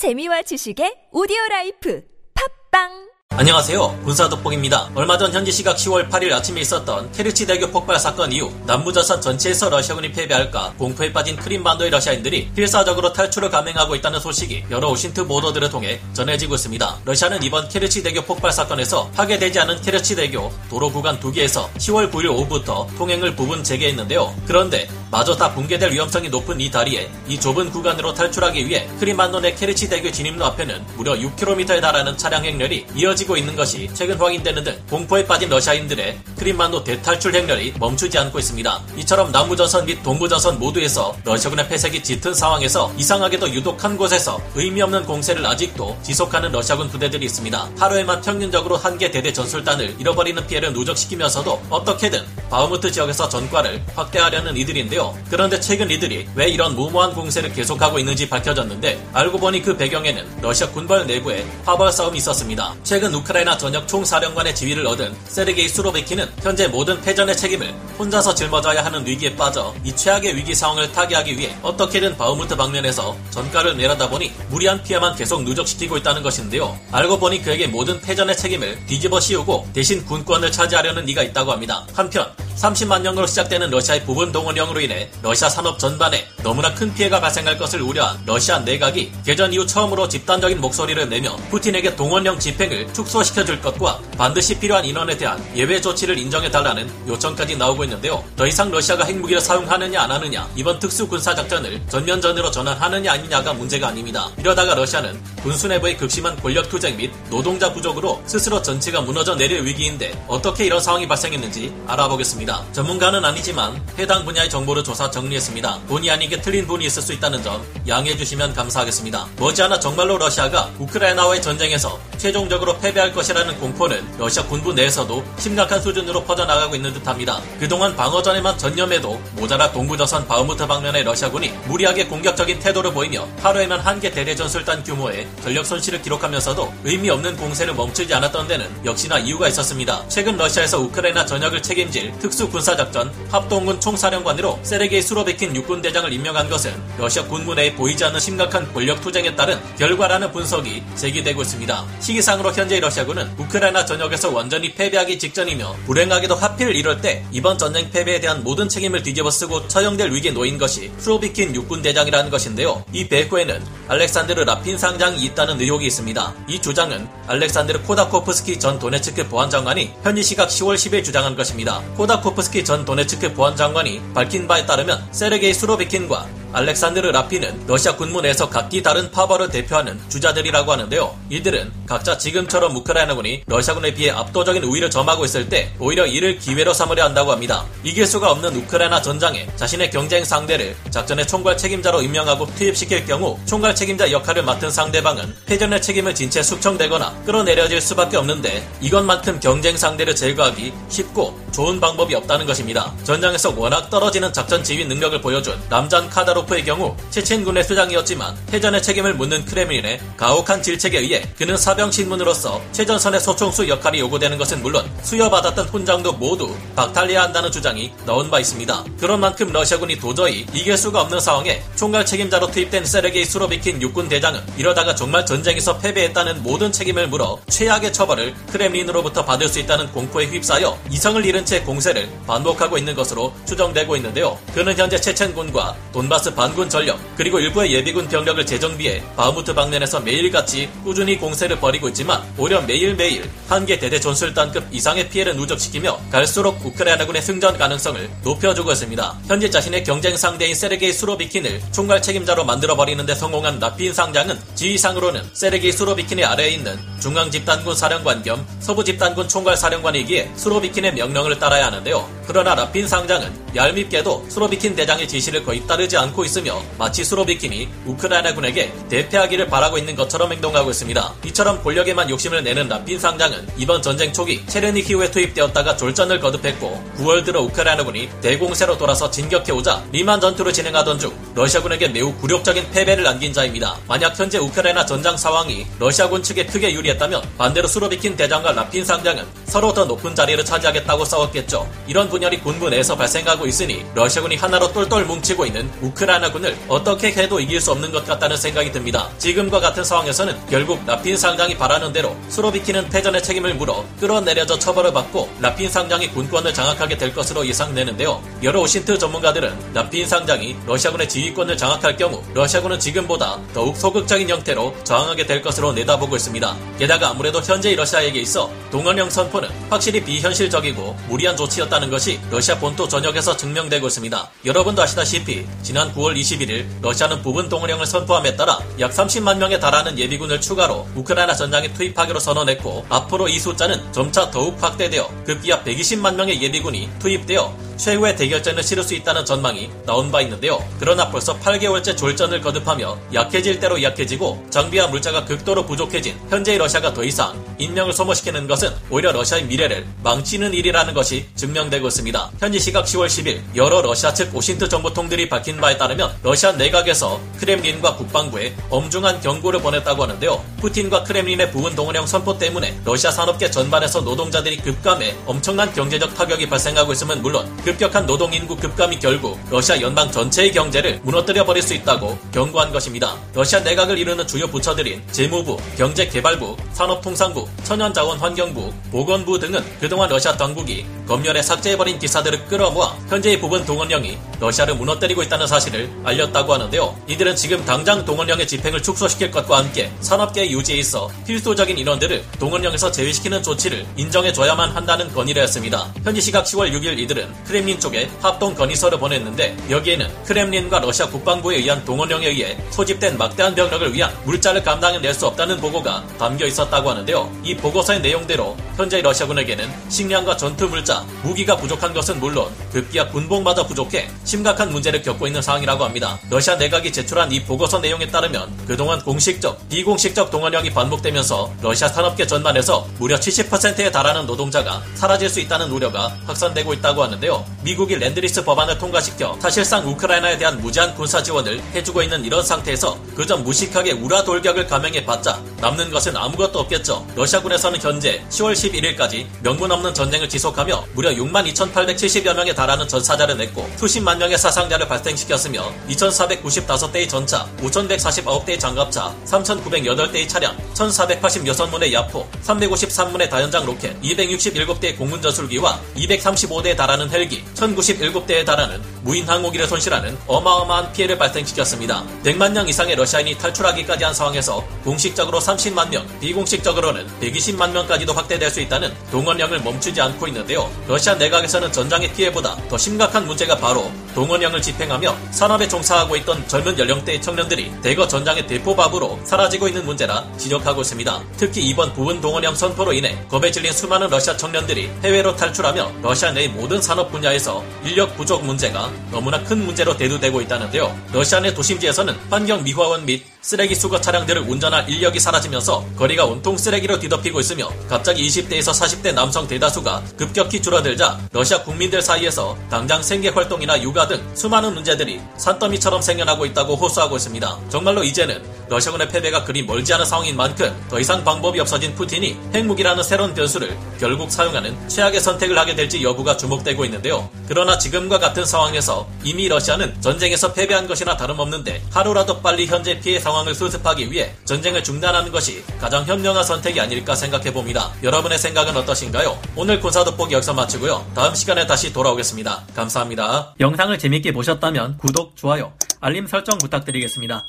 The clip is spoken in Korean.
재미와 지식의 오디오 라이프 팟빵 안녕하세요. 군사독복입니다. 얼마 전 현지 시각 10월 8일 아침에 있었던 케르치 대교 폭발 사건 이후 남부전선 전체에서 러시아군이 패배할까 공포에 빠진 크림반도의 러시아인들이 필사적으로 탈출을 감행하고 있다는 소식이 여러 OSINT 보도들을 통해 전해지고 있습니다. 러시아는 이번 케르치 대교 폭발 사건에서 파괴되지 않은 케르치 대교 도로 구간 두 개에서 10월 9일 오후부터 통행을 부분 재개했는데요. 그런데 마저 다 붕괴될 위험성이 높은 이 다리에 이 좁은 구간으로 탈출하기 위해 내 케르치 대교 진입로 앞에는 무려 6km에 달하는 차량 행렬이 이어지고 있는 것이 최근 확인되는 등 공포에 빠진 러시아인들의 크림반도 대탈출 행렬이 멈추지 않고 있습니다. 이처럼 남부전선 및 동부전선 모두에서 러시아군의 패색이 짙은 상황에서 이상하게도 유독 한 곳에서 의미 없는 공세를 아직도 지속하는 러시아군 부대들이 있습니다. 하루에만 평균적으로 한 개 대대 전술단을 잃어버리는 피해를 누적시키면서도 어떻게든 바흐무트 지역에서 전과를 확대하려는 이들인데요. 그런데 최근 이들이 왜 이런 무모한 공세를 계속하고 있는지 밝혀졌는데 알고 보니 그 배경에는 러시아 군벌 내부에 파벌 싸움이 있었습니다. 최근 우크라이나 전역 총사령관의 지위를 얻은 세르게이 수로베키는 현재 모든 패전의 책임을 혼자서 짊어져야 하는 위기에 빠져 이 최악의 위기 상황을 타개하기 위해 어떻게든 바흐무트 방면에서 전가를 내려다보니 무리한 피해만 계속 누적시키고 있다는 것인데요. 알고 보니 그에게 모든 패전의 책임을 뒤집어 씌우고 대신 군권을 차지하려는 이가 있다고 합니다. 한편 30만 명으로 시작되는 러시아의 부분 동원령으로 인해 러시아 산업 전반에 너무나 큰 피해가 발생할 것을 우려한 러시아 내각이 개전 이후 처음으로 집단적인 목소리를 내며 푸틴에게 동원령 집행을 축소시켜줄 것과 반드시 필요한 인원에 대한 예외 조치를 인정해달라는 요청까지 나오고 있는데요. 더 이상 러시아가 핵무기를 사용하느냐 안 하느냐 이번 특수 군사 작전을 전면전으로 전환하느냐 아니냐가 문제가 아닙니다. 이러다가 러시아는 군수 내부의 극심한 권력 투쟁 및 노동자 부족으로 스스로 전체가 무너져 내릴 위기인데 어떻게 이런 상황이 발생했는지 알아보겠습니다. 전문가는 아니지만 해당 분야의 정보를 조사 정리했습니다. 본의 아니게 틀린 분이 있을 수 있다는 점 양해해 주시면 감사하겠습니다. 머지않아 정말로 러시아가 우크라이나와의 전쟁에서 최종적으로 패배할 것이라는 공포는 러시아 군부 내에서도 심각한 수준으로 퍼져나가고 있는 듯합니다. 그동안 방어전에만 전념해도 모자라 동부저선 바흐무트 방면의 러시아군이 무리하게 공격적인 태도를 보이며 하루에만 한 개 대대 전술단 규모의 전력 손실을 기록하면서도 의미 없는 공세를 멈추지 않았던 데는 역시나 이유가 있었습니다. 최근 러시아에서 우크라이나 전역을 책임질 특수 군사작전 합동군 총사령관으로 세르게이 수로베킨 육군대장을 임명한 것은 러시아 군부 내에 보이지 않는 심각한 권력 투쟁에 따른 결과라는 분석이 제기되고 있습니다. 시기상으로 현재 러시아군은 우크라이나 전역에서 완전히 패배하기 직전이며 불행하게도 하필 이럴 때 이번 전쟁 패배에 대한 모든 책임을 뒤집어 쓰고 처형될 위기에 놓인 것이 수로비킨 육군 대장이라는 것인데요. 이 배후에는 알렉산드르 라핀 상장이 있다는 의혹이 있습니다. 이 주장은 알렉산드르 코다코프스키 전 도네츠크 보안장관이 현지 시각 10월 10일 주장한 것입니다. 코다코프스키 전 도네츠크 보안장관이 밝힌 바에 따르면 세르게이 수로비킨과 알렉산드르 라핀은 러시아 군부 내에서 각기 다른 파벌을 대표하는 주자들이라고 하는데요. 이들은 각자 지금처럼 우크라이나군이 러시아군에 비해 압도적인 우위를 점하고 있을 때 오히려 이를 기회로 삼으려 한다고 합니다. 이길 수가 없는 우크라이나 전장에 자신의 경쟁 상대를 작전의 총괄 책임자로 임명하고 투입시킬 경우 총괄 책임자 역할을 맡은 상대방은 패전의 책임을 진 채 숙청되거나 끌어내려질 수밖에 없는데 이것만큼 경쟁 상대를 제거하기 쉽고 좋은 방법이 없다는 것입니다. 전장에서 워낙 떨어지는 작전 지휘 능력을 보여준 남잔 카다로프의 경우 체첸군의 수장이었지만 패전의 책임을 묻는 크레민의 가혹한 질책에 의해 그는 사병 신문으로서 최전선의 소총수 역할이 요구되는 것은 물론 수여받았던 훈장도 모두 박탈해야 한다는 주장이 나온 바 있습니다. 그런 만큼 러시아군이 도저히 이길 수가 없는 상황에 총괄 책임자로 투입된 세르게이 수로비킨 육군 대장은 이러다가 정말 전쟁에서 패배했다는 모든 책임을 물어 최악의 처벌을 크렘린으로부터 받을 수 있다는 공포에 휩싸여 이성을 잃은 채 공세를 반복하고 있는 것으로 추정되고 있는데요. 그는 현재 체첸군과 돈바스 반군 전력 그리고 일부의 예비군 병력을 재정비해 바흐무트 방면에서 매일같이 꾸준히 공세를 벌이고 있지만 오히려 매일매일 한 개 대대 전술단급 이상의 피해를 누적시키며 갈수록 우크라이나군의 승전 가능성을 높여주고 있습니다. 현재 자신의 경쟁 상대인 세르게이 수로비킨을 총괄 책임자로 만들어버리는데 성공한 나핀 상장은 지휘상으로는 세르게이 수로비킨의 아래에 있는 중앙집단군 사령관 겸 서부집단군 총괄 사령관이기에 수로비킨의 명령 을 따라야 하는데요. 그러나 라핀 상장은 얄밉게도 수로비킨 대장의 지시를 거의 따르지 않고 있으며 마치 수로비킨이 우크라이나군에게 대패하기를 바라고 있는 것처럼 행동하고 있습니다. 이처럼 권력에만 욕심을 내는 라핀 상장은 이번 전쟁 초기 체르니히우에 투입되었다가 졸전을 거듭했고 9월 들어 우크라이나군이 대공세로 돌아서 진격해오자 리만 전투를 진행하던 중 러시아군에게 매우 굴욕적인 패배를 안긴 자입니다. 만약 현재 우크라이나 전장 상황이 러시아군 측에 크게 유리했다면 반대로 수로비킨 대장과 라핀 상장은 서로 더 높은 자리를 차지하겠다고 싸웠겠죠. 이런 분위기 분열이 군부 내에서 발생하고 있으니 러시아군이 하나로 똘똘 뭉치고 있는 우크라이나군을 어떻게 해도 이길 수 없는 것 같다는 생각이 듭니다. 지금과 같은 상황에서는 결국 라핀 상장이 바라는 대로 수로비키는 패전의 책임을 물어 끌어내려져 처벌을 받고 라핀 상장이 군권을 장악하게 될 것으로 예상되는데요. 여러 오신트 전문가들은 라핀 상장이 러시아군의 지휘권을 장악할 경우 러시아군은 지금보다 더욱 소극적인 형태로 저항하게 될 것으로 내다보고 있습니다. 게다가 아무래도 현재의 러시아에게 있어 동원령 선포는 확실히 비현실적이고 무리한 조치였다는 것이 러시아 본토 전역에서 증명되고 있습니다. 여러분도 아시다시피 지난 9월 21일 러시아는 부분 동원령을 선포함에 따라 약 30만 명에 달하는 예비군을 추가로 우크라이나 전장에 투입하기로 선언했고 앞으로 이 숫자는 점차 더욱 확대되어 급기야 120만 명의 예비군이 투입되어 최후의 대결전을 치를 수 있다는 전망이 나온 바 있는데요. 그러나 벌써 8개월째 졸전을 거듭하며 약해질 대로 약해지고 장비와 물자가 극도로 부족해진 현재의 러시아가 더 이상 인명을 소모시키는 것은 오히려 러시아의 미래를 망치는 일이라는 것이 증명되고 있습니다. 현지 시각 10월 10일 여러 러시아 측 OSINT 정보통들이 밝힌 바에 따르면 러시아 내각에서 크렘린과 국방부에 엄중한 경고를 보냈다고 하는데요. 푸틴과 크렘린의 부분 동원령 선포 때문에 러시아 산업계 전반에서 노동자들이 급감해 엄청난 경제적 타격이 발생하고 있음은 물론 급격한 노동인구 급감이 결국 러시아 연방 전체의 경제를 무너뜨려 버릴 수 있다고 경고한 것입니다. 러시아 내각을 이루는 주요 부처들인 재무부, 경제개발부, 산업통상부, 천연자원환경부, 보건부 등은 그동안 러시아 당국이 검열에 삭제해버린 기사들을 끌어모아 현재의 부분 동원령이 러시아를 무너뜨리고 있다는 사실을 알렸다고 하는데요. 이들은 지금 당장 동원령의 집행을 축소시킬 것과 함께 산업계 유지에 있어 필수적인 인원들을 동원령에서 제외시키는 조치를 인정해줘야만 한다는 건의를 했습니다. 현지 시각 10월 6일 이들은 크렘린 쪽에 합동 건의서를 보냈는데 여기에는 크렘린과 러시아 국방부에 의한 동원령에 의해 소집된 막대한 병력을 위한 물자를 감당해낼 수 없다는 보고가 담겨 있었다고 하는데요. 이 보고서의 내용대로 현재 러시아군에게는 식량과 전투 물자, 무기가 부족한 것은 물론 급기야 군복마저 부족해 심각한 문제를 겪고 있는 상황이라고 합니다. 러시아 내각이 제출한 이 보고서 내용에 따르면 그동안 공식적, 비공식적 동원령이 반복되면서 러시아 산업계 전반에서 무려 70%에 달하는 노동자가 사라질 수 있다는 우려가 확산되고 있다고 하는데요. 미국이 Lend-Lease 법안을 통과시켜 사실상 우크라이나에 대한 무제한 군사 지원을 해주고 있는 이런 상태에서 그저 무식하게 우라 돌격을 감행해 봤자 남는 것은 아무것도 없겠죠. 러시아군에서는 현재 10월 11일까지 명분 없는 전쟁을 지속하며 무려 6만 2,870여 명에 달하는 전사자를 냈고 수십만 명의 사상자를 발생시켰으며 2,495대의 전차, 5,149대의 장갑차, 3,908대의 차량, 1,486문의 야포, 353문의 다연장 로켓, 267대의 공군 전술기와 235대에 달하는 헬기, 1,097대에 달하는 무인 항공기를 손실하는 어마어마한 피해를 발생시켰습니다. 100만 명 이상의 러시아인이 탈출하기까지 한 상황에서 공식적으로 30만 명, 비공식적으로는 120만 명까지도 확대될 수 있다는 동원령을 멈추지 않고 있는데요. 러시아 내각에서는 전장의 피해보다 더 심각한 문제가 바로 동원령을 집행하며 산업에 종사하고 있던 젊은 연령대의 청년들이 대거 전장의 대포밥으로 사라지고 있는 문제라 지적하고 있습니다. 특히 이번 부분 동원령 선포로 인해 겁에 질린 수많은 러시아 청년들이 해외로 탈출하며 러시아 내 모든 산업 분야에서 인력 부족 문제가 너무나 큰 문제로 대두되고 있다는데요. 러시아 내 도심지에서는 환경 미화원 및 쓰레기 수거 차량들을 운전할 인력이 사라지면서 거리가 온통 쓰레기로 뒤덮이고 있으며 갑자기 20대에서 40대 남성 대다수가 급격히 줄어들자 러시아 국민들 사이에서 당장 생계 활동이나 육아 등 수많은 문제들이 산더미처럼 생겨나고 있다고 호소하고 있습니다. 정말로 이제는 러시아군의 패배가 그리 멀지 않은 상황인 만큼 더 이상 방법이 없어진 푸틴이 핵무기라는 새로운 변수를 결국 사용하는 최악의 선택을 하게 될지 여부가 주목되고 있는데요. 그러나 지금과 같은 상황에서 이미 러시아는 전쟁에서 패배한 것이나 다름없는데 하루라도 빨리 현재 피해 상 황을 수습하기 위해 전쟁을 중단하는 것이 가장 현명한 선택이 아닐까 생각해 봅니다. 여러분의 생각은 어떠신가요? 오늘 군사 돋보기 여기서 마치고요. 다음 시간에 다시 돌아오겠습니다. 감사합니다. 영상을 재밌게 보셨다면 구독, 좋아요, 알림 설정 부탁드리겠습니다.